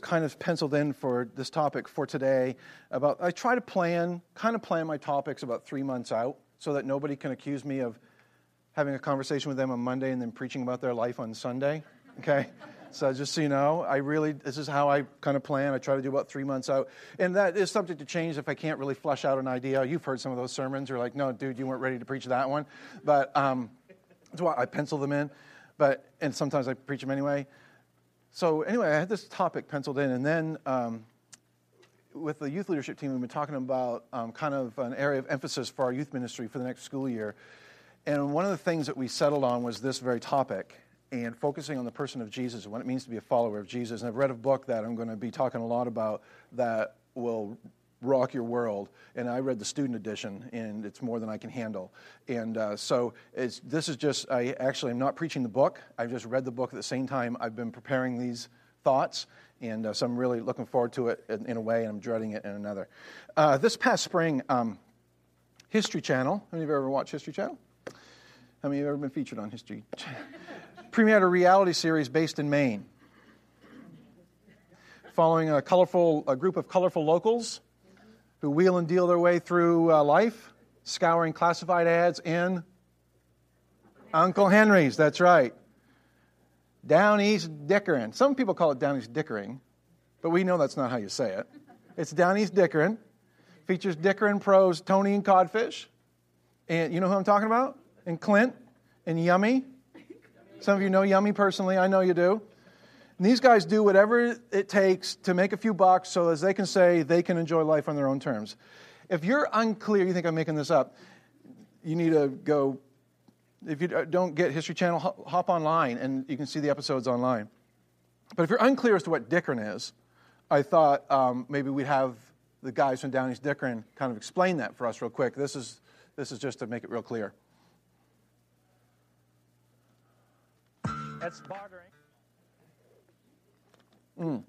kind of penciled in for this topic for today about I try to plan, kind of plan my topics about three months out so that nobody can accuse me of having a conversation with them on Monday and then preaching about their life on Sunday. Okay? so just so you know, I really, this is how I kind of plan. I try to do about three months out. And that is subject to change if I can't really flesh out an idea. You've heard some of those sermons. You're like, no, dude, you weren't ready to preach that one. But um, that's why I pencil them in. But, and sometimes I preach them anyway. So anyway, I had this topic penciled in, and then um, with the youth leadership team, we've been talking about um, kind of an area of emphasis for our youth ministry for the next school year. And one of the things that we settled on was this very topic and focusing on the person of Jesus and what it means to be a follower of Jesus. And I've read a book that I'm going to be talking a lot about that will rock your world. And I read the student edition, and it's more than I can handle. And uh, so this is just, I actually am not preaching the book. I've just read the book at the same time I've been preparing these thoughts. And uh, so I'm really looking forward to it in, in, a way, and I'm dreading it in another. Uh, this past spring, um, History Channel, how many of you ever watched History Channel? How many of you ever been featured on History Premiered a reality series based in Maine following a colorful a group of colorful locals who wheel and deal their way through uh, life, scouring classified ads in Uncle Henry's. That's right. Down East Dickering. Some people call it Down East Dickering, but we know that's not how you say it. It's Down East Dickering. Features Dickering pros Tony and Codfish. And you know who I'm talking about? And Clint and Yummy. Some of you know Yummy personally. I know you do. And these guys do whatever it takes to make a few bucks so as they can say they can enjoy life on their own terms. If you're unclear, you think I'm making this up, you need to go. If you don't get History Channel, hop online and you can see the episodes online. But if you're unclear as to what Dickering is, I thought um, maybe we'd have the guys from Down East Dickering kind of explain that for us real quick. This is, this is just to make it real clear. That's bartering. Mm.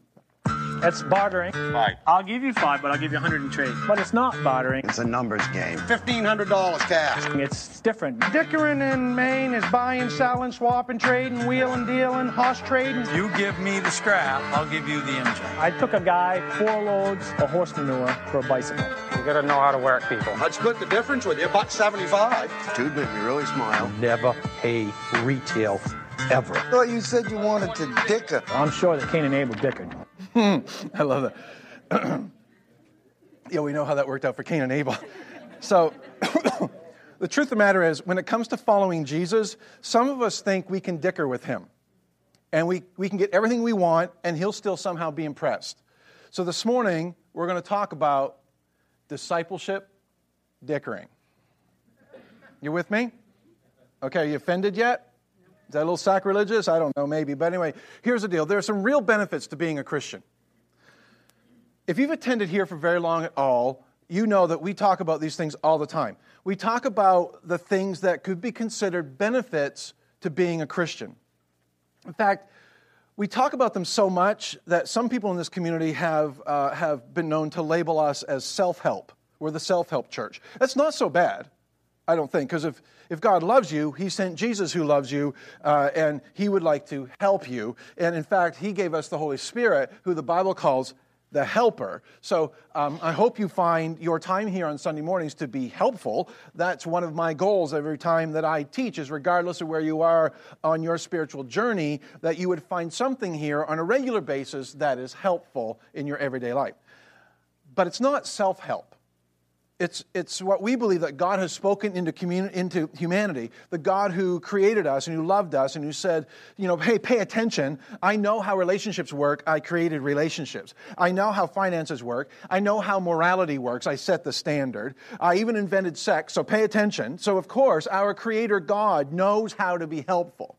That's bartering. Right. I'll give you five, but I'll give you a hundred in trade. But it's not bartering. It's a numbers game. Fifteen hundred dollars cash. It's different. Dickering in Maine is buying, selling, swapping, trading, wheeling, dealing, horse trading. You give me the scrap, I'll give you the engine. I took a guy four loads of horse manure for a bicycle. You gotta know how to work people. I'd split the difference with you, buck seventy-five. Dude made me really smile. Never pay retail ever. I thought you said you wanted to dicker. I'm sure that Cain and Abel dickered. Hmm, I love that. yeah, we know how that worked out for Cain and Abel. So, the truth of the matter is, when it comes to following Jesus, some of us think we can dicker with him. And we, we can get everything we want, and he'll still somehow be impressed. So, this morning, we're going to talk about discipleship dickering. You with me? Okay, are you offended yet? Is that a little sacrilegious? I don't know, maybe. But anyway, here's the deal there are some real benefits to being a Christian. If you've attended here for very long at all, you know that we talk about these things all the time. We talk about the things that could be considered benefits to being a Christian. In fact, we talk about them so much that some people in this community have, uh, have been known to label us as self help. We're the self help church. That's not so bad. I don't think, because if, if God loves you, He sent Jesus who loves you, uh, and He would like to help you. And in fact, He gave us the Holy Spirit, who the Bible calls the helper. So um, I hope you find your time here on Sunday mornings to be helpful. That's one of my goals every time that I teach, is regardless of where you are on your spiritual journey, that you would find something here on a regular basis that is helpful in your everyday life. But it's not self help. It's, it's what we believe that God has spoken into, communi- into humanity, the God who created us and who loved us and who said, you know, hey, pay attention. I know how relationships work. I created relationships. I know how finances work. I know how morality works. I set the standard. I even invented sex, so pay attention. So, of course, our Creator God knows how to be helpful.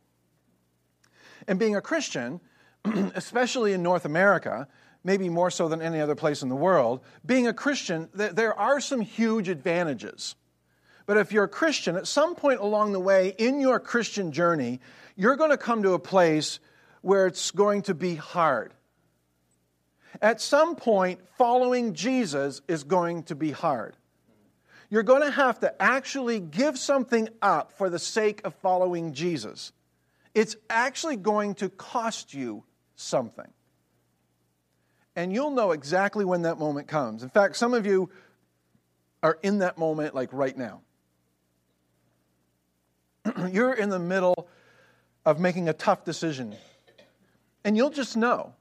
And being a Christian, especially in North America, maybe more so than any other place in the world, being a Christian, there are some huge advantages. But if you're a Christian, at some point along the way in your Christian journey, you're going to come to a place where it's going to be hard. At some point, following Jesus is going to be hard. You're going to have to actually give something up for the sake of following Jesus. It's actually going to cost you something. And you'll know exactly when that moment comes. In fact, some of you are in that moment like right now. You're in the middle of making a tough decision. And you'll just know.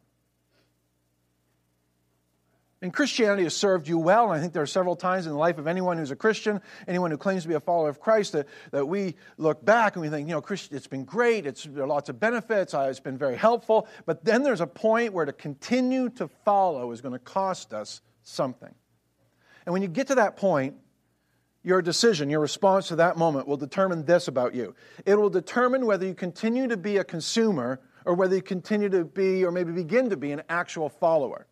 And Christianity has served you well. And I think there are several times in the life of anyone who's a Christian, anyone who claims to be a follower of Christ, that, that we look back and we think, you know, it's been great. It's, there are lots of benefits. Uh, it's been very helpful. But then there's a point where to continue to follow is going to cost us something. And when you get to that point, your decision, your response to that moment will determine this about you. It will determine whether you continue to be a consumer or whether you continue to be, or maybe begin to be, an actual follower.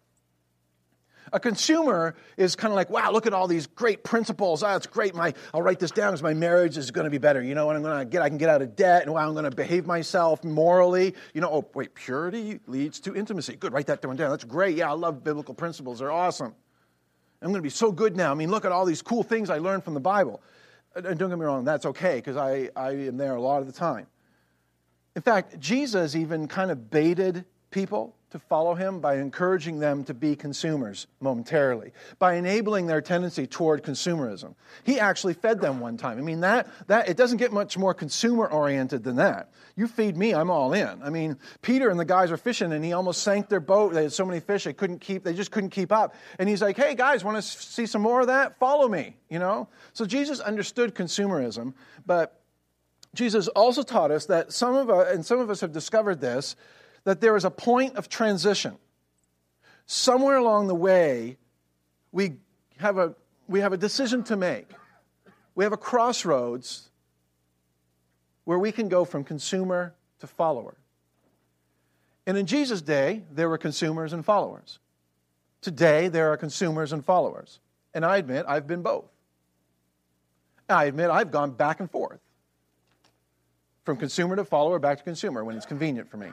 A consumer is kind of like, wow, look at all these great principles. Ah, it's great. My, I'll write this down because my marriage is going to be better. You know, and I'm going to get, I can get out of debt, and wow, I'm going to behave myself morally. You know, oh, wait, purity leads to intimacy. Good, write that down. That's great. Yeah, I love biblical principles. They're awesome. I'm going to be so good now. I mean, look at all these cool things I learned from the Bible. And don't get me wrong, that's okay because I, I am there a lot of the time. In fact, Jesus even kind of baited people to follow him by encouraging them to be consumers momentarily, by enabling their tendency toward consumerism. He actually fed them one time. I mean, that, that it doesn't get much more consumer oriented than that. You feed me, I'm all in. I mean, Peter and the guys are fishing and he almost sank their boat. They had so many fish they couldn't keep, they just couldn't keep up. And he's like, hey guys, want to see some more of that? Follow me, you know? So Jesus understood consumerism, but Jesus also taught us that some of us, and some of us have discovered this, that there is a point of transition. Somewhere along the way, we have a, we have a decision to make. We have a crossroads where we can go from consumer to follower. And in Jesus' day, there were consumers and followers. Today, there are consumers and followers. And I admit I've been both. I admit I've gone back and forth from consumer to follower, back to consumer when it's convenient for me.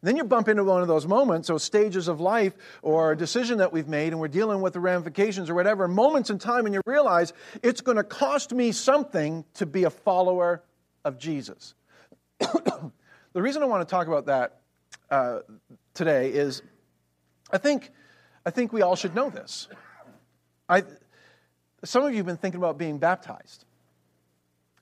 And then you bump into one of those moments, those stages of life or a decision that we've made, and we're dealing with the ramifications or whatever, moments in time and you realize it's going to cost me something to be a follower of Jesus. the reason I want to talk about that uh, today is I think, I think we all should know this. I, some of you have been thinking about being baptized.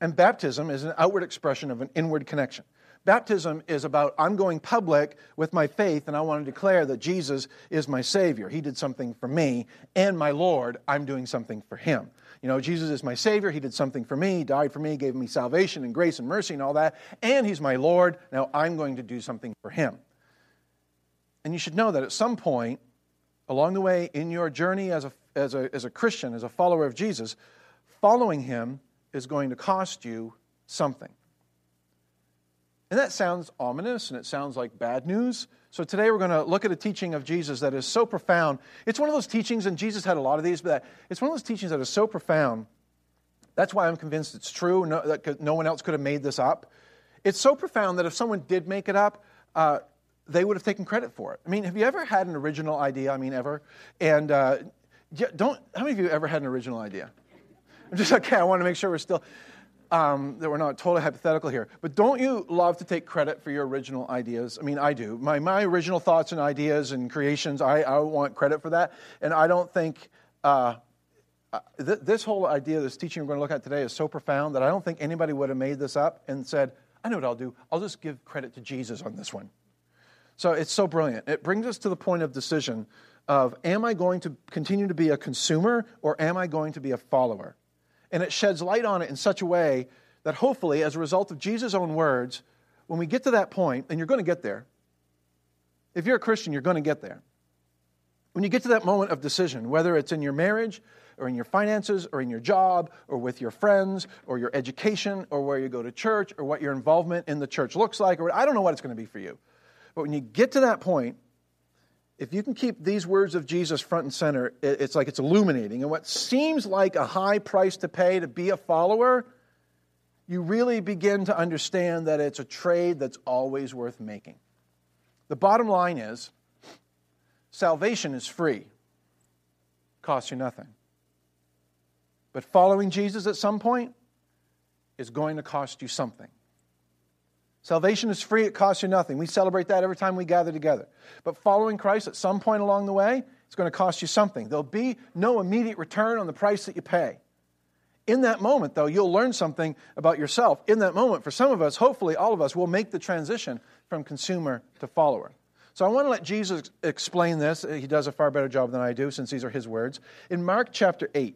And baptism is an outward expression of an inward connection. Baptism is about I'm going public with my faith and I want to declare that Jesus is my Savior. He did something for me and my Lord. I'm doing something for Him. You know, Jesus is my Savior. He did something for me, died for me, gave me salvation and grace and mercy and all that. And He's my Lord. Now I'm going to do something for Him. And you should know that at some point along the way in your journey as a, as a, as a Christian, as a follower of Jesus, following Him is going to cost you something. And that sounds ominous and it sounds like bad news. So today we're going to look at a teaching of Jesus that is so profound. It's one of those teachings, and Jesus had a lot of these, but it's one of those teachings that is so profound. That's why I'm convinced it's true, no, that no one else could have made this up. It's so profound that if someone did make it up, uh, they would have taken credit for it. I mean, have you ever had an original idea? I mean, ever? And uh, don't, how many of you ever had an original idea? I'm just okay, I want to make sure we're still um, that we're not totally hypothetical here, but don't you love to take credit for your original ideas? I mean, I do. My, my original thoughts and ideas and creations, I, I want credit for that. And I don't think uh, uh, th- this whole idea, this teaching we're going to look at today, is so profound that I don't think anybody would have made this up and said, I know what I'll do. I'll just give credit to Jesus on this one. So it's so brilliant. It brings us to the point of decision of am I going to continue to be a consumer or am I going to be a follower? And it sheds light on it in such a way that hopefully, as a result of Jesus' own words, when we get to that point, and you're going to get there, if you're a Christian, you're going to get there. When you get to that moment of decision, whether it's in your marriage, or in your finances, or in your job, or with your friends, or your education, or where you go to church, or what your involvement in the church looks like, or I don't know what it's going to be for you. But when you get to that point, if you can keep these words of Jesus front and center, it's like it's illuminating. And what seems like a high price to pay to be a follower, you really begin to understand that it's a trade that's always worth making. The bottom line is salvation is free, costs you nothing. But following Jesus at some point is going to cost you something. Salvation is free, it costs you nothing. We celebrate that every time we gather together. But following Christ at some point along the way, it's going to cost you something. There'll be no immediate return on the price that you pay. In that moment, though, you'll learn something about yourself. In that moment, for some of us, hopefully all of us, will make the transition from consumer to follower. So I want to let Jesus explain this. He does a far better job than I do since these are his words. In Mark chapter 8,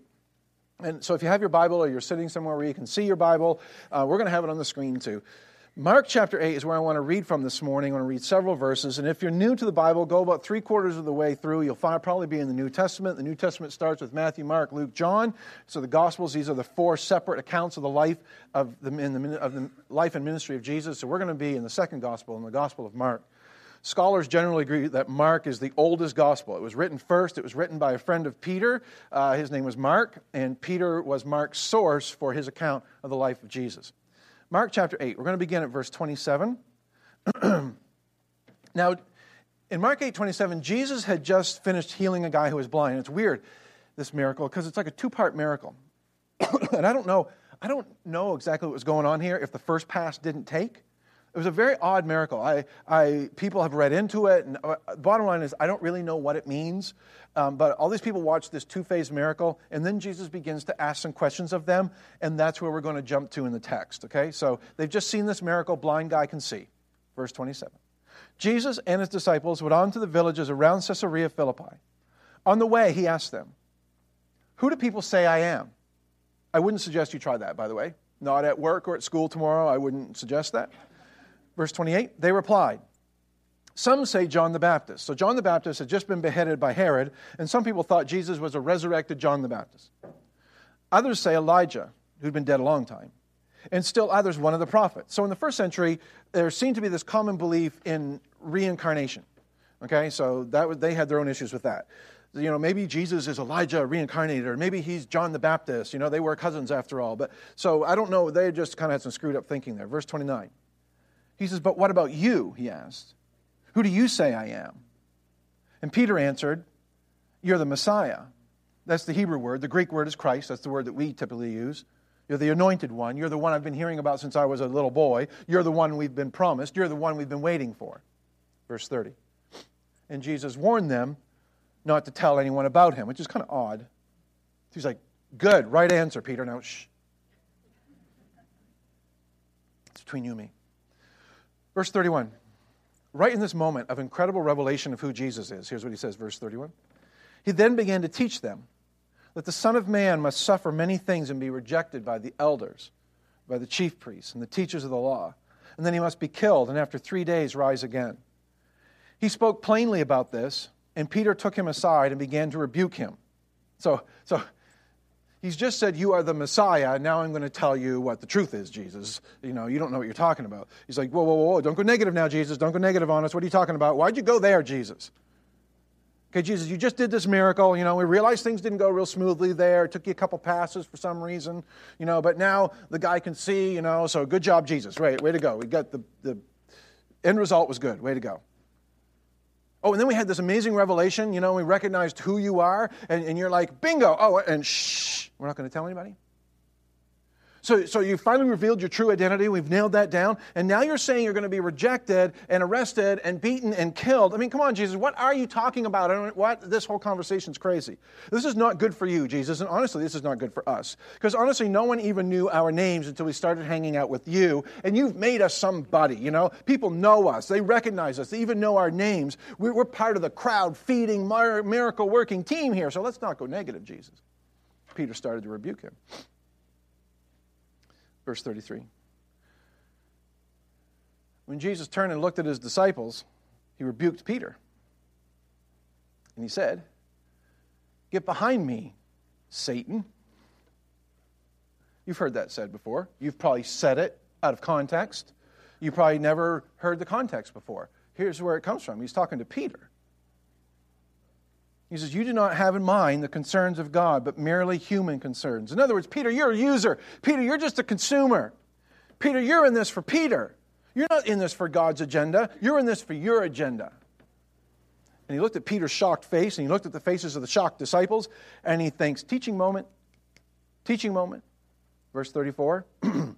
and so if you have your Bible or you're sitting somewhere where you can see your Bible, uh, we're going to have it on the screen too. Mark chapter 8 is where I want to read from this morning. I want to read several verses. And if you're new to the Bible, go about three quarters of the way through. You'll find, probably be in the New Testament. The New Testament starts with Matthew, Mark, Luke, John. So the Gospels, these are the four separate accounts of the life of the, the, of the life and ministry of Jesus. So we're going to be in the second Gospel, in the Gospel of Mark. Scholars generally agree that Mark is the oldest gospel. It was written first, it was written by a friend of Peter. Uh, his name was Mark, and Peter was Mark's source for his account of the life of Jesus. Mark chapter 8, we're going to begin at verse 27. now, in Mark 8 27, Jesus had just finished healing a guy who was blind. It's weird, this miracle, because it's like a two part miracle. and I don't know. I don't know exactly what was going on here if the first pass didn't take. It was a very odd miracle. I, I, people have read into it, and uh, bottom line is, I don't really know what it means. Um, but all these people watch this two phase miracle, and then Jesus begins to ask some questions of them, and that's where we're going to jump to in the text, okay? So they've just seen this miracle, blind guy can see. Verse 27. Jesus and his disciples went on to the villages around Caesarea Philippi. On the way, he asked them, Who do people say I am? I wouldn't suggest you try that, by the way. Not at work or at school tomorrow, I wouldn't suggest that. Verse 28 They replied, Some say John the Baptist. So John the Baptist had just been beheaded by Herod, and some people thought Jesus was a resurrected John the Baptist. Others say Elijah, who'd been dead a long time. And still others, one of the prophets. So in the first century, there seemed to be this common belief in reincarnation. Okay, so that was, they had their own issues with that. You know, maybe Jesus is Elijah reincarnated, or maybe he's John the Baptist. You know, they were cousins after all. But so I don't know. They just kind of had some screwed up thinking there. Verse 29. He says, But what about you? He asked. Who do you say I am? And Peter answered, You're the Messiah. That's the Hebrew word. The Greek word is Christ. That's the word that we typically use. You're the anointed one. You're the one I've been hearing about since I was a little boy. You're the one we've been promised. You're the one we've been waiting for. Verse 30. And Jesus warned them not to tell anyone about him, which is kind of odd. He's like, Good, right answer, Peter. Now, shh. It's between you and me. Verse 31. Right in this moment of incredible revelation of who Jesus is, here's what he says, verse 31. He then began to teach them that the Son of Man must suffer many things and be rejected by the elders, by the chief priests, and the teachers of the law, and then he must be killed and after three days rise again. He spoke plainly about this, and Peter took him aside and began to rebuke him. So, so He's just said, You are the Messiah. Now I'm going to tell you what the truth is, Jesus. You know, you don't know what you're talking about. He's like, Whoa, whoa, whoa, don't go negative now, Jesus. Don't go negative on us. What are you talking about? Why'd you go there, Jesus? Okay, Jesus, you just did this miracle. You know, we realized things didn't go real smoothly there. It took you a couple passes for some reason, you know, but now the guy can see, you know, so good job, Jesus. Right, way to go. We got the, the end result was good. Way to go. Oh, and then we had this amazing revelation. You know, we recognized who you are, and, and you're like, bingo. Oh, and shh, we're not going to tell anybody. So, so you finally revealed your true identity. We've nailed that down. And now you're saying you're going to be rejected and arrested and beaten and killed. I mean, come on, Jesus. What are you talking about? I what? This whole conversation's crazy. This is not good for you, Jesus. And honestly, this is not good for us. Because honestly, no one even knew our names until we started hanging out with you. And you've made us somebody, you know? People know us. They recognize us. They even know our names. We're, we're part of the crowd feeding, miracle working team here. So let's not go negative, Jesus. Peter started to rebuke him. Verse 33. When Jesus turned and looked at his disciples, he rebuked Peter. And he said, Get behind me, Satan. You've heard that said before. You've probably said it out of context. You probably never heard the context before. Here's where it comes from. He's talking to Peter. He says, You do not have in mind the concerns of God, but merely human concerns. In other words, Peter, you're a user. Peter, you're just a consumer. Peter, you're in this for Peter. You're not in this for God's agenda. You're in this for your agenda. And he looked at Peter's shocked face, and he looked at the faces of the shocked disciples, and he thinks, Teaching moment, teaching moment. Verse 34.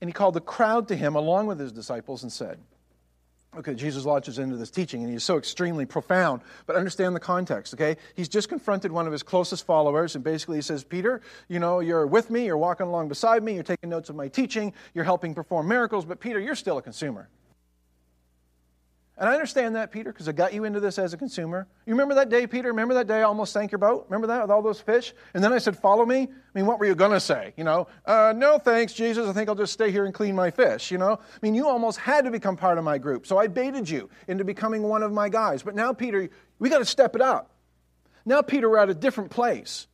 And he called the crowd to him along with his disciples and said, Okay, Jesus launches into this teaching, and he's so extremely profound, but understand the context, okay? He's just confronted one of his closest followers, and basically he says, Peter, you know, you're with me, you're walking along beside me, you're taking notes of my teaching, you're helping perform miracles, but Peter, you're still a consumer. And I understand that, Peter, because I got you into this as a consumer. You remember that day, Peter? Remember that day I almost sank your boat? Remember that with all those fish? And then I said, Follow me? I mean, what were you going to say? You know, uh, no thanks, Jesus. I think I'll just stay here and clean my fish. You know, I mean, you almost had to become part of my group. So I baited you into becoming one of my guys. But now, Peter, we got to step it up. Now, Peter, we're at a different place.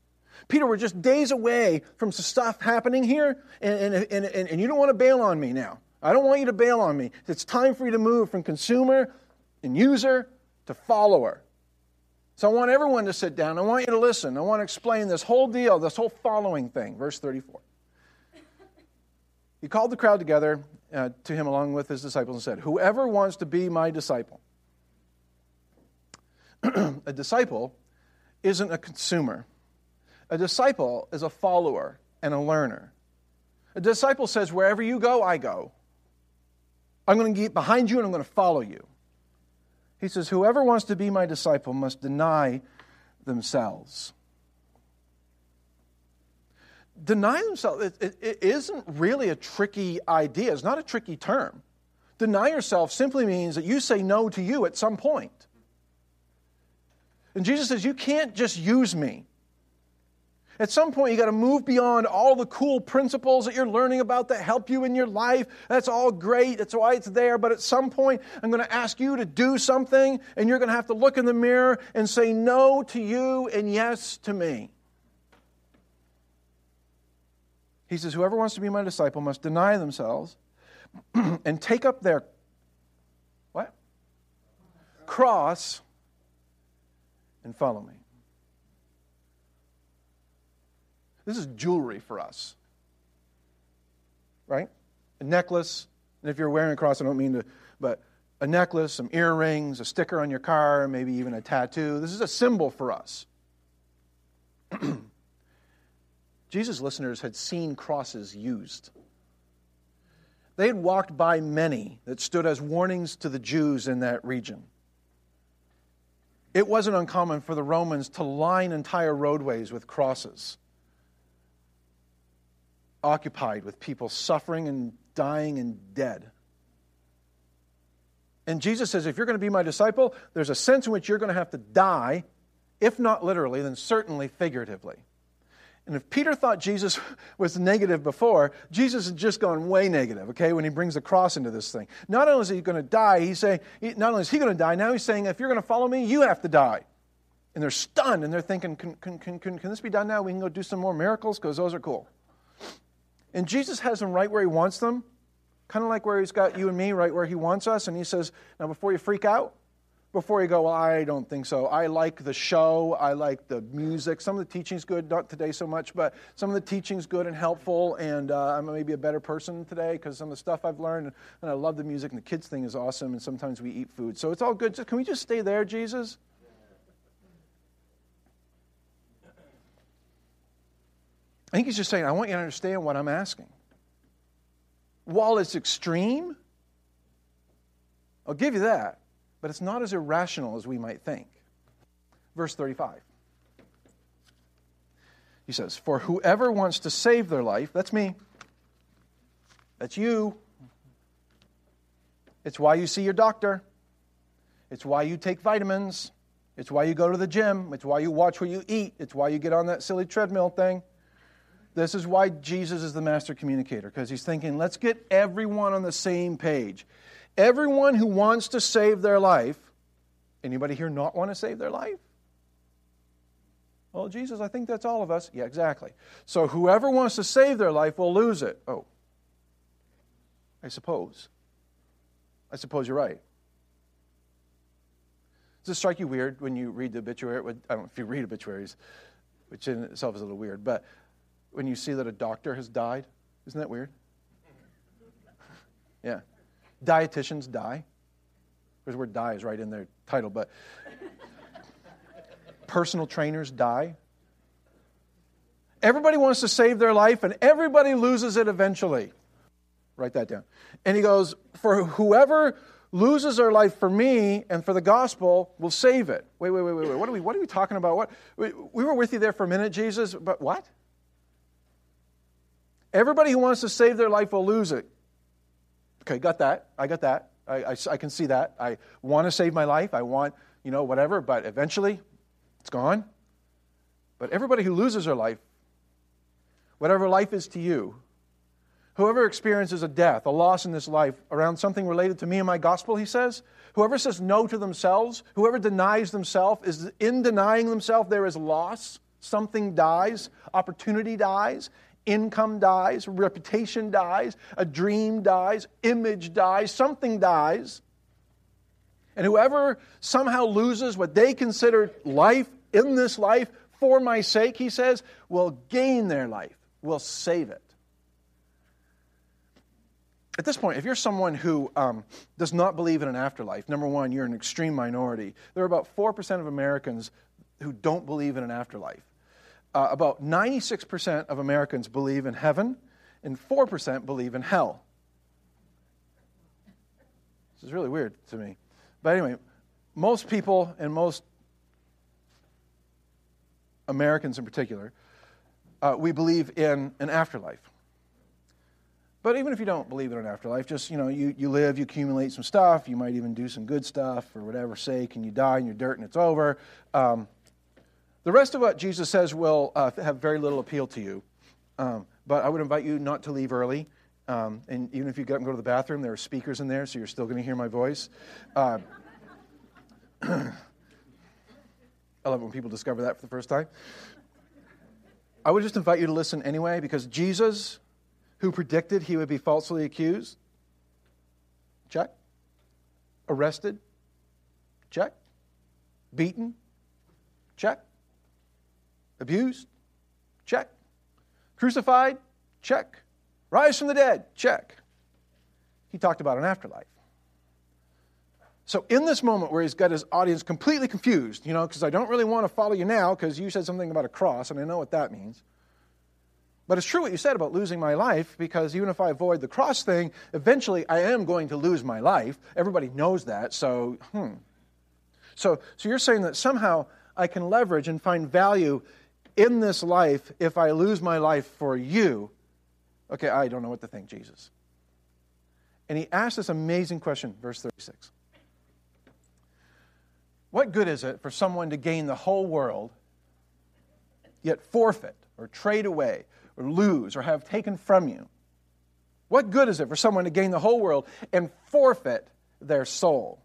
Peter, we're just days away from some stuff happening here, and, and, and, and you don't want to bail on me now. I don't want you to bail on me. It's time for you to move from consumer and user to follower. So I want everyone to sit down. I want you to listen. I want to explain this whole deal, this whole following thing. Verse 34. He called the crowd together uh, to him along with his disciples and said, Whoever wants to be my disciple, a disciple isn't a consumer. A disciple is a follower and a learner. A disciple says, Wherever you go, I go. I'm going to get behind you and I'm going to follow you. He says, Whoever wants to be my disciple must deny themselves. Deny themselves, it, it, it isn't really a tricky idea. It's not a tricky term. Deny yourself simply means that you say no to you at some point. And Jesus says, You can't just use me. At some point, you got to move beyond all the cool principles that you're learning about that help you in your life. That's all great. That's why it's there. But at some point, I'm going to ask you to do something, and you're going to have to look in the mirror and say no to you and yes to me. He says, Whoever wants to be my disciple must deny themselves and take up their what? Cross and follow me. This is jewelry for us. Right? A necklace, and if you're wearing a cross, I don't mean to, but a necklace, some earrings, a sticker on your car, maybe even a tattoo. This is a symbol for us. Jesus' listeners had seen crosses used. They had walked by many that stood as warnings to the Jews in that region. It wasn't uncommon for the Romans to line entire roadways with crosses occupied with people suffering and dying and dead. And Jesus says, if you're going to be my disciple, there's a sense in which you're going to have to die, if not literally, then certainly figuratively. And if Peter thought Jesus was negative before, Jesus has just gone way negative, okay, when he brings the cross into this thing. Not only is he going to die, he's saying, not only is he going to die, now he's saying, if you're going to follow me, you have to die. And they're stunned and they're thinking, can, can, can, can, this be done now? We can go do some more miracles because those are cool. And Jesus has them right where he wants them, kind of like where he's got you and me right where he wants us. And he says, Now, before you freak out, before you go, Well, I don't think so. I like the show. I like the music. Some of the teaching's good, not today so much, but some of the teaching's good and helpful. And uh, I'm maybe a better person today because some of the stuff I've learned. And I love the music, and the kids' thing is awesome. And sometimes we eat food. So it's all good. Can we just stay there, Jesus? I think he's just saying, I want you to understand what I'm asking. While it's extreme, I'll give you that, but it's not as irrational as we might think. Verse 35. He says, For whoever wants to save their life, that's me, that's you. It's why you see your doctor. It's why you take vitamins. It's why you go to the gym. It's why you watch what you eat. It's why you get on that silly treadmill thing. This is why Jesus is the master communicator, because he's thinking, let's get everyone on the same page. Everyone who wants to save their life, anybody here not want to save their life? Well, Jesus, I think that's all of us. Yeah, exactly. So whoever wants to save their life will lose it. Oh, I suppose. I suppose you're right. Does it strike you weird when you read the obituary? I don't know if you read obituaries, which in itself is a little weird, but when you see that a doctor has died? Isn't that weird? Yeah. Dietitians die. There's the word die is right in their title, but personal trainers die. Everybody wants to save their life, and everybody loses it eventually. Write that down. And he goes, For whoever loses their life for me and for the gospel will save it. Wait, wait, wait, wait, wait. What are we, what are we talking about? What, we, we were with you there for a minute, Jesus, but what? Everybody who wants to save their life will lose it. Okay, got that. I got that. I, I, I can see that. I want to save my life. I want, you know, whatever, but eventually it's gone. But everybody who loses their life, whatever life is to you, whoever experiences a death, a loss in this life around something related to me and my gospel, he says, whoever says no to themselves, whoever denies themselves, is in denying themselves, there is loss. Something dies, opportunity dies, income dies, reputation dies, a dream dies, image dies, something dies. And whoever somehow loses what they consider life in this life for my sake, he says, will gain their life, will save it. At this point, if you're someone who um, does not believe in an afterlife, number one, you're an extreme minority. There are about 4% of Americans who don't believe in an afterlife. Uh, about 96% of Americans believe in heaven, and 4% believe in hell. This is really weird to me. But anyway, most people and most Americans in particular, uh, we believe in an afterlife. But even if you don't believe in an afterlife, just, you know, you, you live, you accumulate some stuff, you might even do some good stuff for whatever sake, and you die and you're dirt and it's over. Um, the rest of what Jesus says will uh, have very little appeal to you. Um, but I would invite you not to leave early. Um, and even if you get up and go to the bathroom, there are speakers in there, so you're still going to hear my voice. Uh, I love when people discover that for the first time. I would just invite you to listen anyway, because Jesus, who predicted he would be falsely accused, check. Arrested, check. Beaten, check. Abused, check. Crucified, check. Rise from the dead, check. He talked about an afterlife. So, in this moment where he's got his audience completely confused, you know, because I don't really want to follow you now because you said something about a cross, and I know what that means. But it's true what you said about losing my life because even if I avoid the cross thing, eventually I am going to lose my life. Everybody knows that. So, hmm. So, so you're saying that somehow I can leverage and find value in this life if I lose my life for you. Okay, I don't know what to think, Jesus. And he asked this amazing question, verse 36. What good is it for someone to gain the whole world, yet forfeit or trade away or lose or have taken from you? What good is it for someone to gain the whole world and forfeit their soul?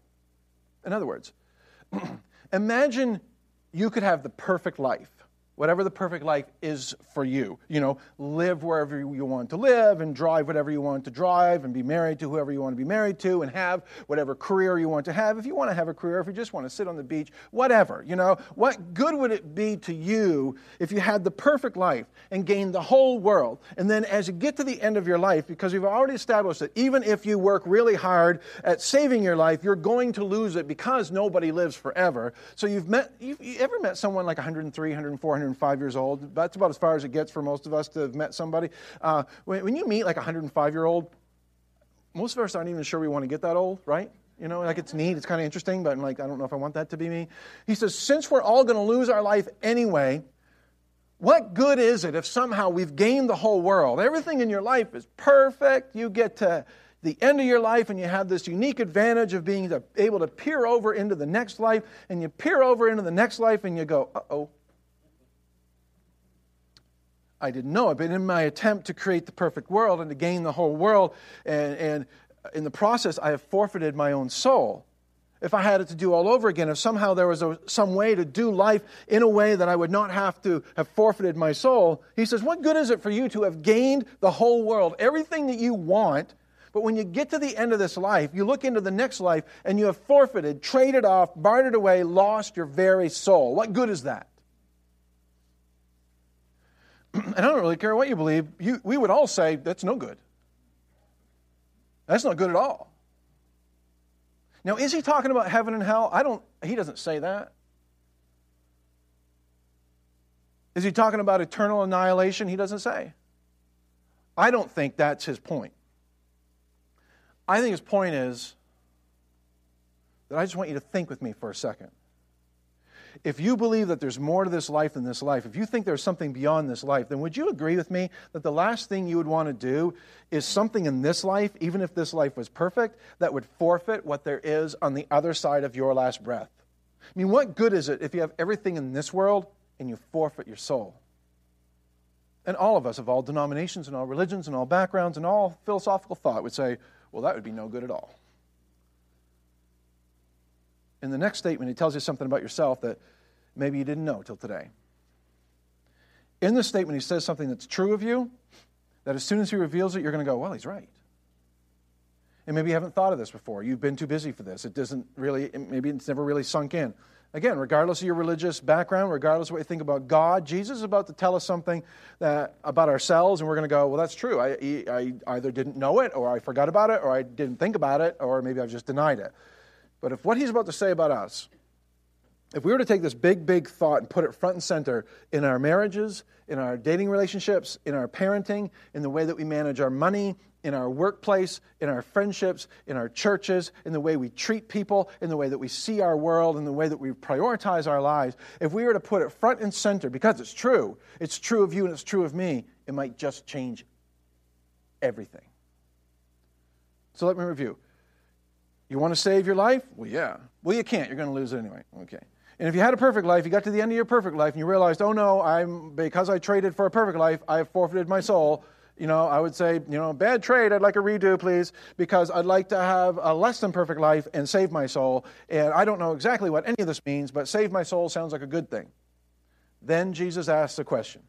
In other words, imagine you could have the perfect life whatever the perfect life is for you. You know, live wherever you want to live and drive whatever you want to drive and be married to whoever you want to be married to and have whatever career you want to have. If you want to have a career, if you just want to sit on the beach, whatever, you know, what good would it be to you if you had the perfect life and gained the whole world? And then as you get to the end of your life, because we've already established that even if you work really hard at saving your life, you're going to lose it because nobody lives forever. So you've met, you've, you ever met someone like 103, 104, 105 years old. That's about as far as it gets for most of us to have met somebody. Uh, when, when you meet like a 105 year old, most of us aren't even sure we want to get that old, right? You know, like it's neat, it's kind of interesting, but I'm like, I don't know if I want that to be me. He says, since we're all going to lose our life anyway, what good is it if somehow we've gained the whole world? Everything in your life is perfect. You get to the end of your life and you have this unique advantage of being able to peer over into the next life, and you peer over into the next life and you go, uh oh, I didn't know it. But in my attempt to create the perfect world and to gain the whole world, and, and in the process, I have forfeited my own soul. If I had it to do all over again, if somehow there was a, some way to do life in a way that I would not have to have forfeited my soul, he says, What good is it for you to have gained the whole world, everything that you want? But when you get to the end of this life, you look into the next life and you have forfeited, traded off, bartered away, lost your very soul. What good is that? and I don't really care what you believe, you, we would all say that's no good. That's not good at all. Now, is he talking about heaven and hell? I don't, he doesn't say that. Is he talking about eternal annihilation? He doesn't say. I don't think that's his point. I think his point is that I just want you to think with me for a second. If you believe that there's more to this life than this life, if you think there's something beyond this life, then would you agree with me that the last thing you would want to do is something in this life, even if this life was perfect, that would forfeit what there is on the other side of your last breath? I mean, what good is it if you have everything in this world and you forfeit your soul? And all of us of all denominations and all religions and all backgrounds and all philosophical thought would say, well, that would be no good at all. In the next statement, he tells you something about yourself that maybe you didn't know till today. In this statement, he says something that's true of you, that as soon as he reveals it, you're going to go, well, he's right. And maybe you haven't thought of this before. You've been too busy for this. It doesn't really, maybe it's never really sunk in. Again, regardless of your religious background, regardless of what you think about God, Jesus is about to tell us something that, about ourselves, and we're going to go, well, that's true. I, I either didn't know it, or I forgot about it, or I didn't think about it, or maybe I've just denied it. But if what he's about to say about us, if we were to take this big, big thought and put it front and center in our marriages, in our dating relationships, in our parenting, in the way that we manage our money, in our workplace, in our friendships, in our churches, in the way we treat people, in the way that we see our world, in the way that we prioritize our lives, if we were to put it front and center, because it's true, it's true of you and it's true of me, it might just change everything. So let me review. You want to save your life? Well, yeah. Well, you can't. You're going to lose it anyway. Okay. And if you had a perfect life, you got to the end of your perfect life, and you realized, oh no, I'm because I traded for a perfect life, I have forfeited my soul. You know, I would say, you know, bad trade. I'd like a redo, please, because I'd like to have a less than perfect life and save my soul. And I don't know exactly what any of this means, but save my soul sounds like a good thing. Then Jesus asks a question.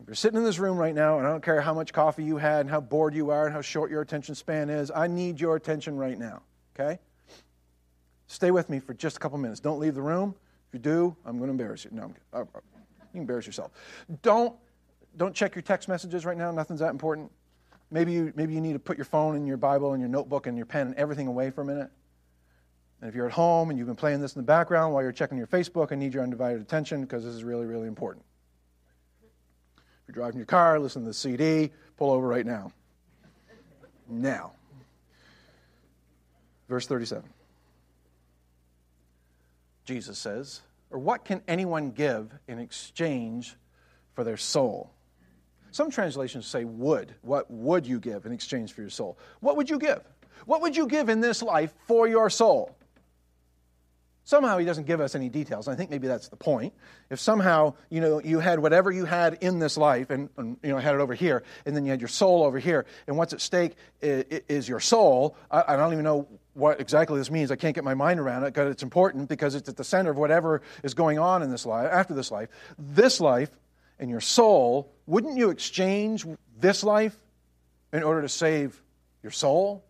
If you're sitting in this room right now, and I don't care how much coffee you had, and how bored you are, and how short your attention span is, I need your attention right now. Okay? Stay with me for just a couple minutes. Don't leave the room. If you do, I'm going to embarrass you. No, I'm, uh, uh, you embarrass yourself. Don't don't check your text messages right now. Nothing's that important. Maybe you maybe you need to put your phone and your Bible and your notebook and your pen and everything away for a minute. And if you're at home and you've been playing this in the background while you're checking your Facebook, I need your undivided attention because this is really, really important. If you're driving your car, listen to the CD, pull over right now. Now. Verse 37. Jesus says, or what can anyone give in exchange for their soul? Some translations say would. What would you give in exchange for your soul? What would you give? What would you give in this life for your soul? Somehow he doesn't give us any details. I think maybe that's the point. If somehow you know you had whatever you had in this life, and, and you know had it over here, and then you had your soul over here, and what's at stake is, is your soul. I, I, don't even know what exactly this means. I can't get my mind around it because it's important because it's at the center of whatever is going on in this life after this life. This life and your soul. Wouldn't you exchange this life in order to save your soul?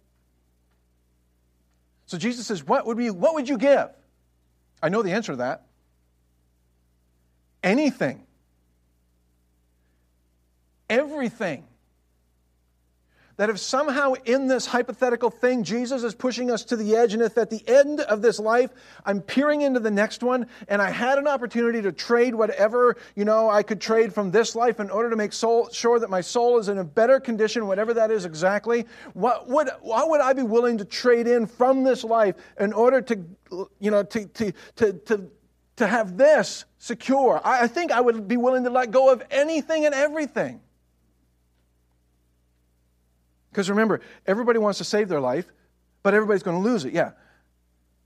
So Jesus says, "What would we? What would you give?" I know the answer to that. Anything. Everything. That if somehow in this hypothetical thing, Jesus is pushing us to the edge, and if at the end of this life, I'm peering into the next one, and I had an opportunity to trade whatever, you know, I could trade from this life in order to make soul, sure that my soul is in a better condition, whatever that is exactly, what would, what would I be willing to trade in from this life in order to, you know, to, to, to, to to have this secure. I think I would be willing to let go of anything and everything. Because remember, everybody wants to save their life, but everybody's going to lose it, yeah.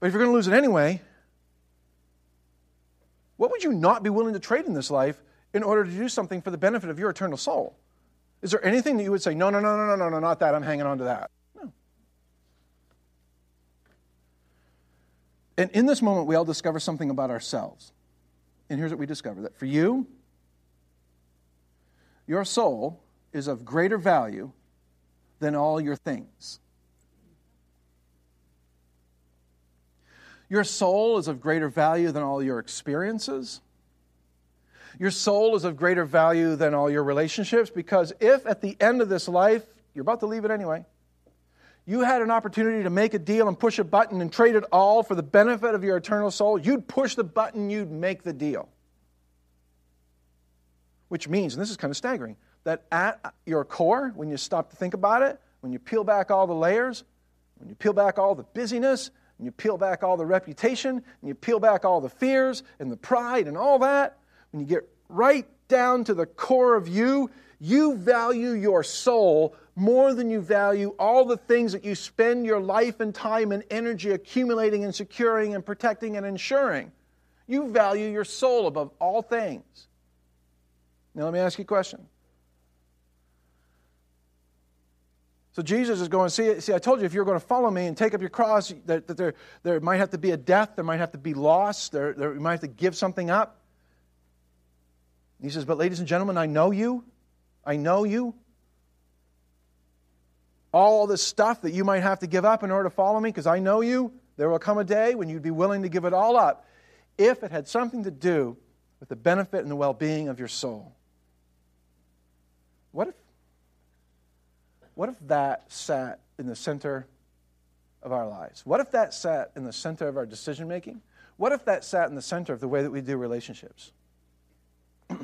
But if you're going to lose it anyway, what would you not be willing to trade in this life in order to do something for the benefit of your eternal soul? Is there anything that you would say, no, no, no, no, no, no, no, not that, I'm hanging on to that? No. And in this moment, we all discover something about ourselves. And here's what we discover that for you, your soul is of greater value than all your things. Your soul is of greater value than all your experiences. Your soul is of greater value than all your relationships because if at the end of this life, you're about to leave it anyway, you had an opportunity to make a deal and push a button and trade it all for the benefit of your eternal soul, you'd push the button, you'd make the deal. Which means, and this is kind of staggering, that at your core, when you stop to think about it, when you peel back all the layers, when you peel back all the busyness, and you peel back all the reputation, and you peel back all the fears and the pride and all that, when you get right down to the core of you, you value your soul more than you value all the things that you spend your life and time and energy accumulating and securing and protecting and ensuring. You value your soul above all things. Now, let me ask you a question. So Jesus is going, see, see, I told you if you're going to follow me and take up your cross, that, that there, there might have to be a death, there might have to be loss, there, there, you might have to give something up. He says, But ladies and gentlemen, I know you. I know you. All this stuff that you might have to give up in order to follow me, because I know you. There will come a day when you'd be willing to give it all up if it had something to do with the benefit and the well being of your soul. What if, what if that sat in the center of our lives? What if that sat in the center of our decision making? What if that sat in the center of the way that we do relationships?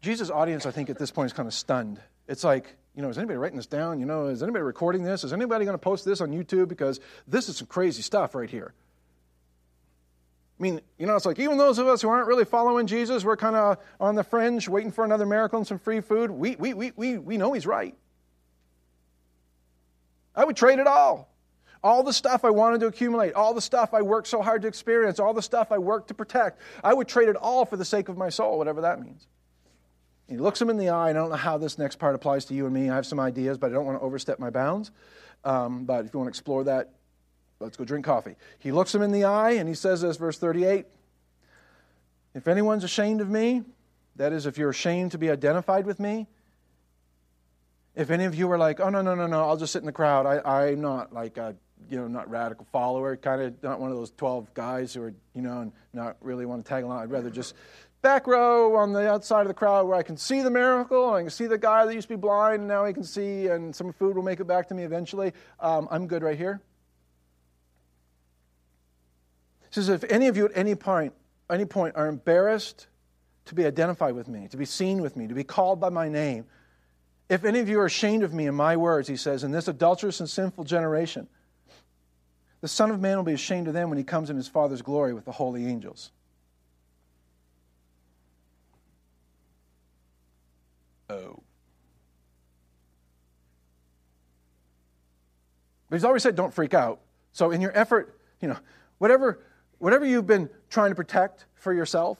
Jesus' audience, I think, at this point is kind of stunned. It's like, you know, is anybody writing this down? You know, is anybody recording this? Is anybody going to post this on YouTube? Because this is some crazy stuff right here. I mean, you know, it's like even those of us who aren't really following Jesus, we're kind of on the fringe, waiting for another miracle and some free food. We, we, we, we, we know he's right. I would trade it all. All the stuff I wanted to accumulate, all the stuff I worked so hard to experience, all the stuff I worked to protect, I would trade it all for the sake of my soul, whatever that means. He looks him in the eye. And I don't know how this next part applies to you and me. I have some ideas, but I don't want to overstep my bounds. Um, but if you want to explore that, Let's go drink coffee. He looks him in the eye and he says this, verse 38 If anyone's ashamed of me, that is, if you're ashamed to be identified with me, if any of you are like, oh, no, no, no, no, I'll just sit in the crowd. I, I'm not like a, you know, not radical follower, kind of not one of those 12 guys who are, you know, and not really want to tag along. I'd rather just back row on the outside of the crowd where I can see the miracle, I can see the guy that used to be blind and now he can see, and some food will make it back to me eventually. Um, I'm good right here. He says, if any of you at any point, any point are embarrassed to be identified with me, to be seen with me, to be called by my name, if any of you are ashamed of me and my words, he says, in this adulterous and sinful generation, the Son of Man will be ashamed of them when he comes in his Father's glory with the holy angels. Oh. But he's always said, don't freak out. So, in your effort, you know, whatever Whatever you've been trying to protect for yourself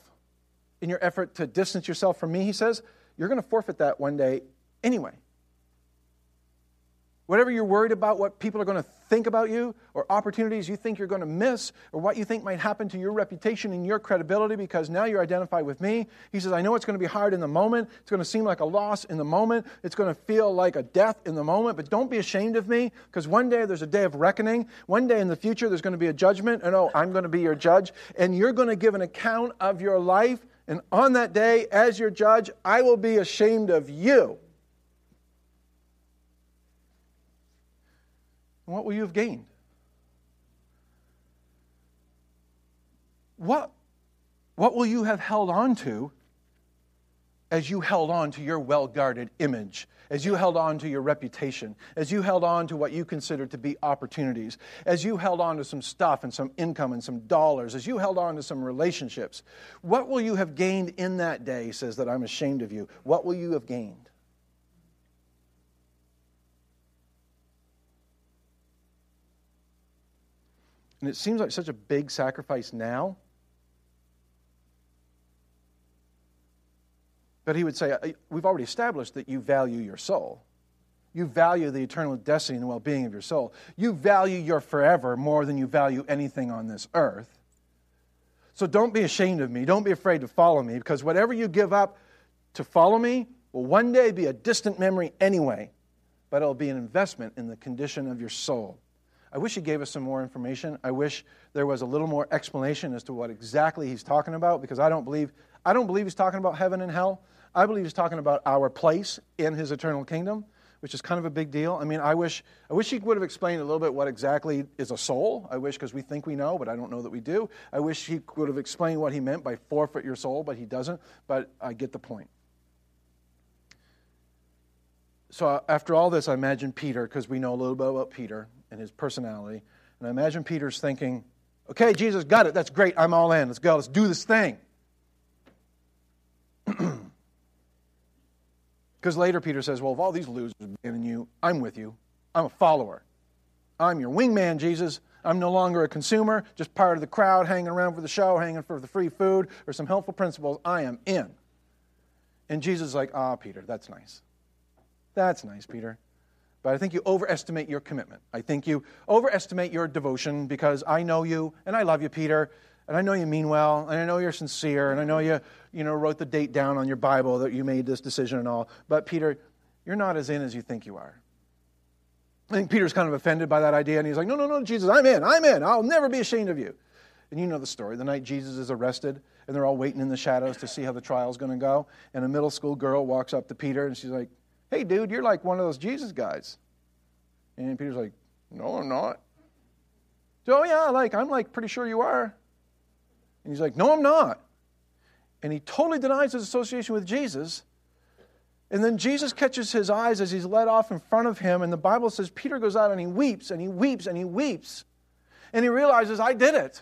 in your effort to distance yourself from me, he says, you're going to forfeit that one day anyway. Whatever you're worried about, what people are going to think about you, or opportunities you think you're going to miss, or what you think might happen to your reputation and your credibility because now you're identified with me. He says, I know it's going to be hard in the moment. It's going to seem like a loss in the moment. It's going to feel like a death in the moment, but don't be ashamed of me because one day there's a day of reckoning. One day in the future there's going to be a judgment, and oh, I'm going to be your judge, and you're going to give an account of your life. And on that day, as your judge, I will be ashamed of you. What will you have gained? What, what will you have held on to as you held on to your well guarded image, as you held on to your reputation, as you held on to what you considered to be opportunities, as you held on to some stuff and some income and some dollars, as you held on to some relationships? What will you have gained in that day? Says that I'm ashamed of you. What will you have gained? And it seems like such a big sacrifice now. But he would say, We've already established that you value your soul. You value the eternal destiny and well being of your soul. You value your forever more than you value anything on this earth. So don't be ashamed of me. Don't be afraid to follow me because whatever you give up to follow me will one day be a distant memory anyway, but it'll be an investment in the condition of your soul. I wish he gave us some more information. I wish there was a little more explanation as to what exactly he's talking about because I don't believe I don't believe he's talking about heaven and hell. I believe he's talking about our place in his eternal kingdom, which is kind of a big deal. I mean, I wish I wish he would have explained a little bit what exactly is a soul. I wish because we think we know, but I don't know that we do. I wish he would have explained what he meant by forfeit your soul, but he doesn't. But I get the point. So after all this, I imagine Peter, because we know a little bit about Peter, and his personality. And I imagine Peter's thinking, okay, Jesus, got it. That's great. I'm all in. Let's go. Let's do this thing. Because later Peter says, well, if all these losers in you, I'm with you. I'm a follower. I'm your wingman, Jesus. I'm no longer a consumer, just part of the crowd hanging around for the show, hanging for the free food or some helpful principles. I am in. And Jesus is like, ah, Peter, that's nice. That's nice, Peter. But I think you overestimate your commitment. I think you overestimate your devotion because I know you and I love you, Peter, and I know you mean well, and I know you're sincere, and I know you, you know, wrote the date down on your Bible that you made this decision and all. But Peter, you're not as in as you think you are. I think Peter's kind of offended by that idea, and he's like, No, no, no, Jesus, I'm in, I'm in. I'll never be ashamed of you. And you know the story. The night Jesus is arrested, and they're all waiting in the shadows to see how the trial's going to go. And a middle school girl walks up to Peter, and she's like, Hey, dude, you're like one of those Jesus guys. And Peter's like, No, I'm not. So, oh, yeah, like, I'm like pretty sure you are. And he's like, No, I'm not. And he totally denies his association with Jesus. And then Jesus catches his eyes as he's led off in front of him, and the Bible says Peter goes out and he weeps and he weeps and he weeps. And he realizes, I did it.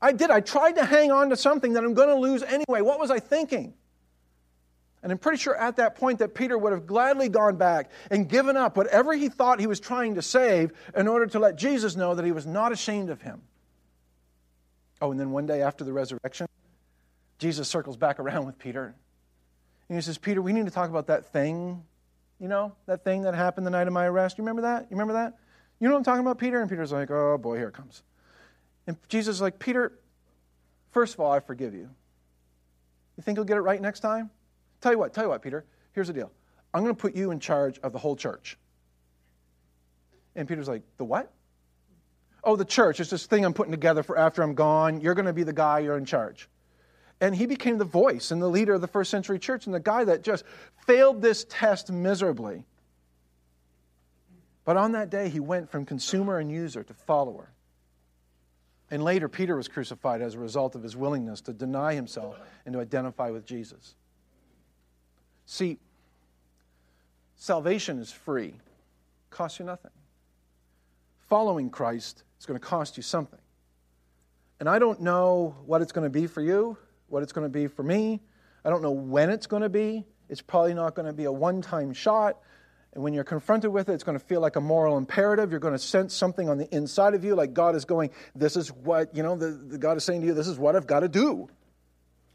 I did. I tried to hang on to something that I'm going to lose anyway. What was I thinking? And I'm pretty sure at that point that Peter would have gladly gone back and given up whatever he thought he was trying to save in order to let Jesus know that he was not ashamed of him. Oh, and then one day after the resurrection, Jesus circles back around with Peter and he says, Peter, we need to talk about that thing, you know, that thing that happened the night of my arrest. You remember that? You remember that? You know what I'm talking about, Peter? And Peter's like, oh boy, here it comes. And Jesus is like, Peter, first of all, I forgive you. You think you'll get it right next time? Tell you what, tell you what, Peter, here's the deal. I'm going to put you in charge of the whole church. And Peter's like, the what? Oh, the church. It's this thing I'm putting together for after I'm gone. You're going to be the guy, you're in charge. And he became the voice and the leader of the first century church and the guy that just failed this test miserably. But on that day, he went from consumer and user to follower. And later, Peter was crucified as a result of his willingness to deny himself and to identify with Jesus. See, salvation is free, costs you nothing. Following Christ is going to cost you something. And I don't know what it's going to be for you what it's going to be for me. I don't know when it's going to be. It's probably not going to be a one time shot. And when you're confronted with it, it's going to feel like a moral imperative. You're going to sense something on the inside of you, like God is going, This is what, you know, the, the God is saying to you, This is what I've got to do.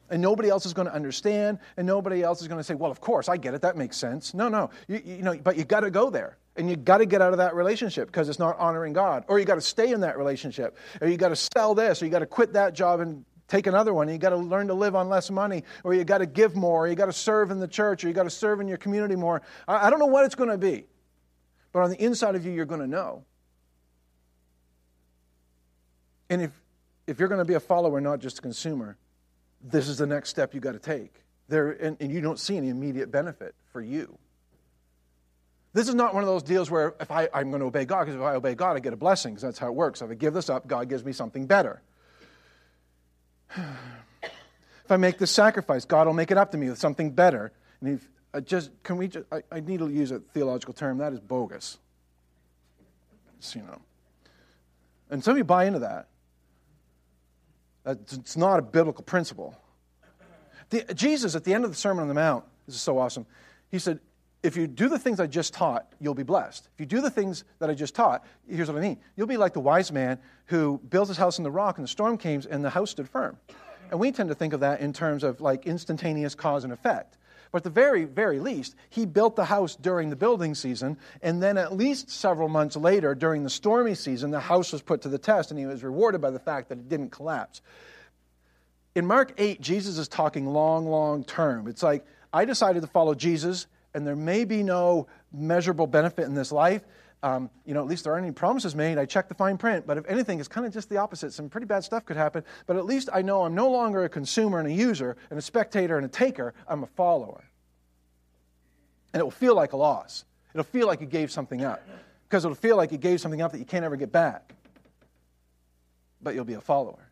And nobody else is going to understand, and nobody else is going to say, Well, of course, I get it. That makes sense. No, no. You, you know, but you got to go there. And you got to get out of that relationship because it's not honoring God. Or you got to stay in that relationship. Or you got to sell this, or you got to quit that job and take another one. You got to learn to live on less money, or you got to give more, or you got to serve in the church, or you got to serve in your community more. I, I don't know what it's going to be, but on the inside of you, you're going to know. And if if you're going to be a follower, not just a consumer, this is the next step you got to take. There, and, and you don't see any immediate benefit for you. This is not one of those deals where if I, I'm going to obey God, because if I obey God, I get a blessing, because that's how it works. If I give this up, God gives me something better if I make this sacrifice, God will make it up to me with something better. And if I just can we just I, I need to use a theological term that is bogus. It's, you know, and some of you buy into that. It's not a biblical principle. The, Jesus, at the end of the Sermon on the Mount, this is so awesome. He said, if you do the things I just taught, you'll be blessed. If you do the things that I just taught, here's what I mean. You'll be like the wise man who built his house in the rock and the storm came and the house stood firm. And we tend to think of that in terms of like instantaneous cause and effect. But at the very, very least, he built the house during the building season, and then at least several months later, during the stormy season, the house was put to the test, and he was rewarded by the fact that it didn't collapse. In Mark 8, Jesus is talking long, long term. It's like, I decided to follow Jesus, and there may be no measurable benefit in this life. Um, you know, at least there aren't any promises made. I checked the fine print, but if anything, it's kind of just the opposite. Some pretty bad stuff could happen, but at least I know I'm no longer a consumer and a user and a spectator and a taker. I'm a follower. And it will feel like a loss. It'll feel like you gave something up because it'll feel like you gave something up that you can't ever get back. But you'll be a follower.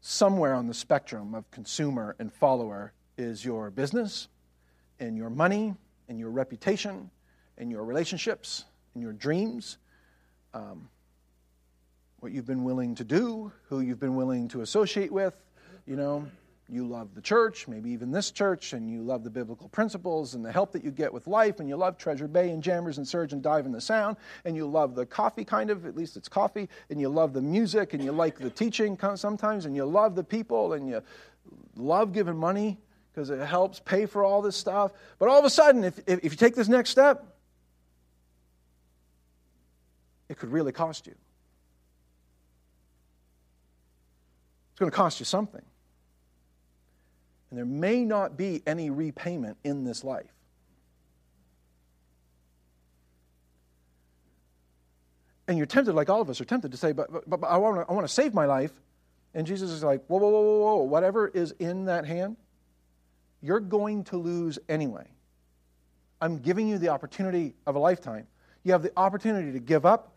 Somewhere on the spectrum of consumer and follower is your business and your money and your reputation in your relationships, in your dreams, um, what you've been willing to do, who you've been willing to associate with. You know, you love the church, maybe even this church, and you love the biblical principles and the help that you get with life, and you love Treasure Bay and Jammers and Surge and Dive in the Sound, and you love the coffee kind of, at least it's coffee, and you love the music, and you like the teaching sometimes, and you love the people, and you love giving money because it helps pay for all this stuff. But all of a sudden, if, if, if you take this next step, it could really cost you. It's going to cost you something. And there may not be any repayment in this life. And you're tempted, like all of us are tempted, to say, but, but, but I, want to, I want to save my life. And Jesus is like, whoa, whoa, whoa, whoa, whoa, whatever is in that hand, you're going to lose anyway. I'm giving you the opportunity of a lifetime. You have the opportunity to give up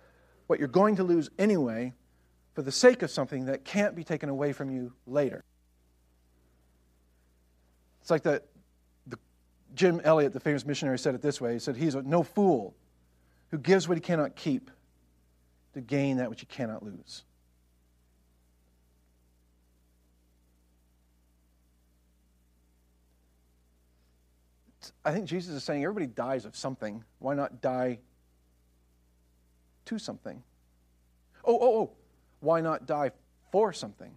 what you're going to lose anyway for the sake of something that can't be taken away from you later. It's like the Jim Elliot, the famous missionary, said it this way. He said, He's a, no fool who gives what he cannot keep to gain that which he cannot lose. I think Jesus is saying everybody dies of something. Why not die to something? Oh, oh, oh. Why not die for something?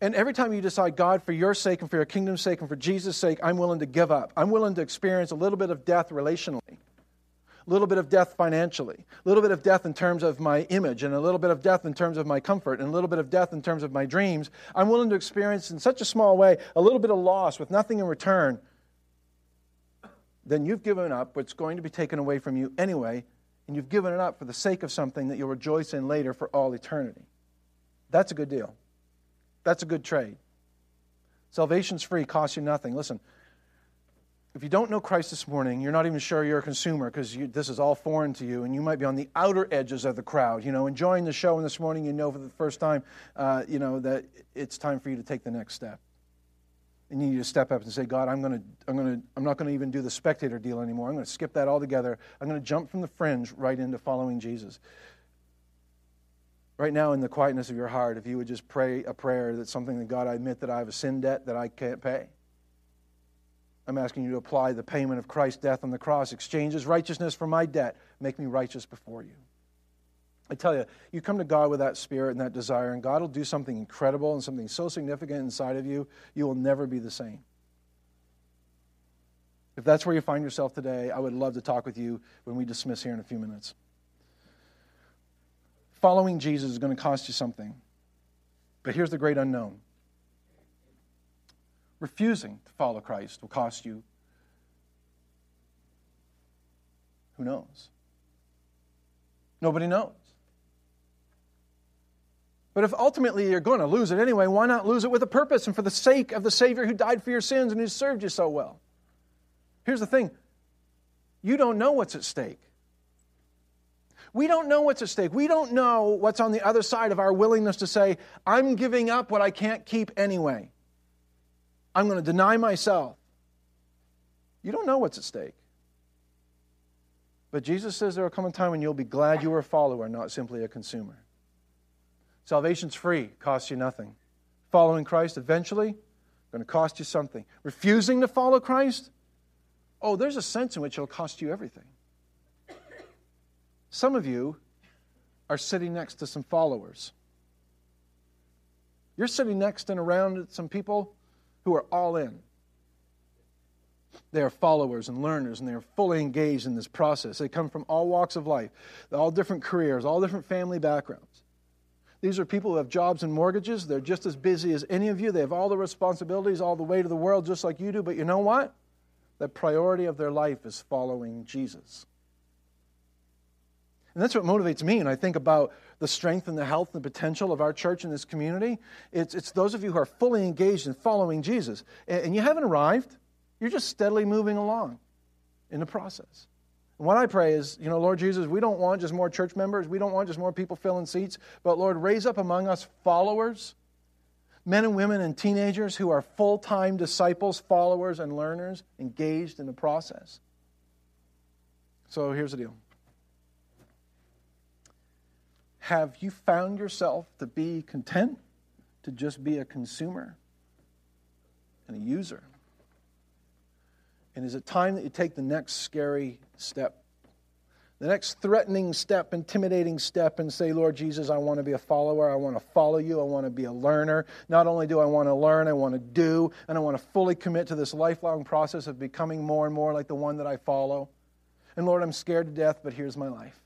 And every time you decide, God, for your sake and for your kingdom's sake and for Jesus' sake, I'm willing to give up. I'm willing to experience a little bit of death relationally, a little bit of death financially, a little bit of death in terms of my image, and a little bit of death in terms of my comfort, and a little bit of death in terms of my dreams. I'm willing to experience in such a small way a little bit of loss with nothing in return. Then you've given up what's going to be taken away from you anyway, and you've given it up for the sake of something that you'll rejoice in later for all eternity. That's a good deal. That's a good trade. Salvation's free, costs you nothing. Listen, if you don't know Christ this morning, you're not even sure you're a consumer because this is all foreign to you, and you might be on the outer edges of the crowd, you know, enjoying the show, and this morning you know for the first time, uh, you know, that it's time for you to take the next step. And you need to step up and say, God, I'm, gonna, I'm, gonna, I'm not going to even do the spectator deal anymore. I'm going to skip that altogether. I'm going to jump from the fringe right into following Jesus right now in the quietness of your heart, if you would just pray a prayer that's something that God, I admit that I have a sin debt that I can't pay. I'm asking you to apply the payment of Christ's death on the cross, exchanges righteousness for my debt, make me righteous before you. I tell you, you come to God with that spirit and that desire, and God will do something incredible and something so significant inside of you, you will never be the same. If that's where you find yourself today, I would love to talk with you when we dismiss here in a few minutes. Following Jesus is going to cost you something. But here's the great unknown refusing to follow Christ will cost you who knows? Nobody knows. But if ultimately you're going to lose it anyway, why not lose it with a purpose and for the sake of the Savior who died for your sins and who served you so well? Here's the thing you don't know what's at stake. We don't know what's at stake. We don't know what's on the other side of our willingness to say, I'm giving up what I can't keep anyway. I'm going to deny myself. You don't know what's at stake. But Jesus says there will come a time when you'll be glad you were a follower, not simply a consumer. Salvation's free, costs you nothing. Following Christ eventually going to cost you something. Refusing to follow Christ, oh, there's a sense in which it'll cost you everything. Some of you are sitting next to some followers. You're sitting next and around some people who are all in. They are followers and learners, and they are fully engaged in this process. They come from all walks of life, all different careers, all different family backgrounds. These are people who have jobs and mortgages. They're just as busy as any of you. They have all the responsibilities, all the weight of the world, just like you do. But you know what? The priority of their life is following Jesus. And that's what motivates me. And I think about the strength and the health and the potential of our church and this community. It's, it's those of you who are fully engaged in following Jesus. And, and you haven't arrived, you're just steadily moving along in the process. And what I pray is, you know, Lord Jesus, we don't want just more church members. We don't want just more people filling seats. But Lord, raise up among us followers, men and women and teenagers who are full time disciples, followers, and learners engaged in the process. So here's the deal. Have you found yourself to be content to just be a consumer and a user? And is it time that you take the next scary step? The next threatening step, intimidating step, and say, Lord Jesus, I want to be a follower. I want to follow you. I want to be a learner. Not only do I want to learn, I want to do, and I want to fully commit to this lifelong process of becoming more and more like the one that I follow. And Lord, I'm scared to death, but here's my life.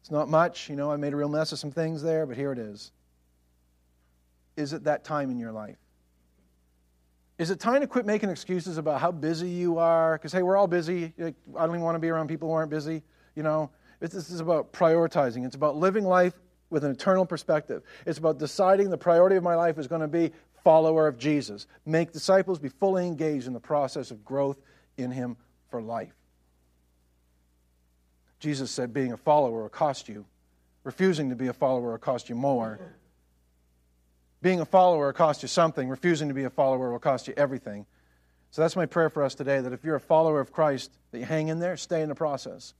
It's not much. You know, I made a real mess of some things there, but here it is. Is it that time in your life? Is it time to quit making excuses about how busy you are? Because, hey, we're all busy. I don't even want to be around people who aren't busy. You know, it's, this is about prioritizing. It's about living life with an eternal perspective. It's about deciding the priority of my life is going to be follower of Jesus. Make disciples, be fully engaged in the process of growth in Him for life. Jesus said being a follower will cost you. Refusing to be a follower will cost you more. Being a follower will cost you something. Refusing to be a follower will cost you everything. So that's my prayer for us today that if you're a follower of Christ, that you hang in there, stay in the process.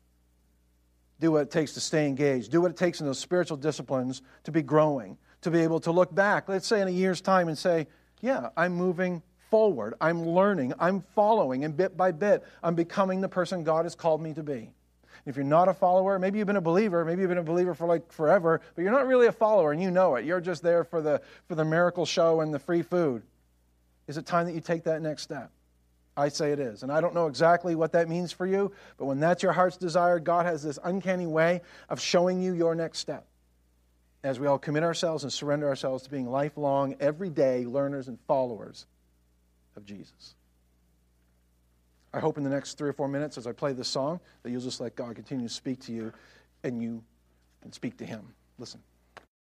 Do what it takes to stay engaged. Do what it takes in those spiritual disciplines to be growing, to be able to look back, let's say in a year's time, and say, Yeah, I'm moving forward. I'm learning. I'm following. And bit by bit, I'm becoming the person God has called me to be. If you're not a follower, maybe you've been a believer, maybe you've been a believer for like forever, but you're not really a follower and you know it. You're just there for the, for the miracle show and the free food. Is it time that you take that next step? I say it is. And I don't know exactly what that means for you, but when that's your heart's desire, God has this uncanny way of showing you your next step as we all commit ourselves and surrender ourselves to being lifelong, everyday learners and followers of Jesus. I hope in the next three or four minutes as I play this song that you'll just let God continue to speak to you and you can speak to Him. Listen.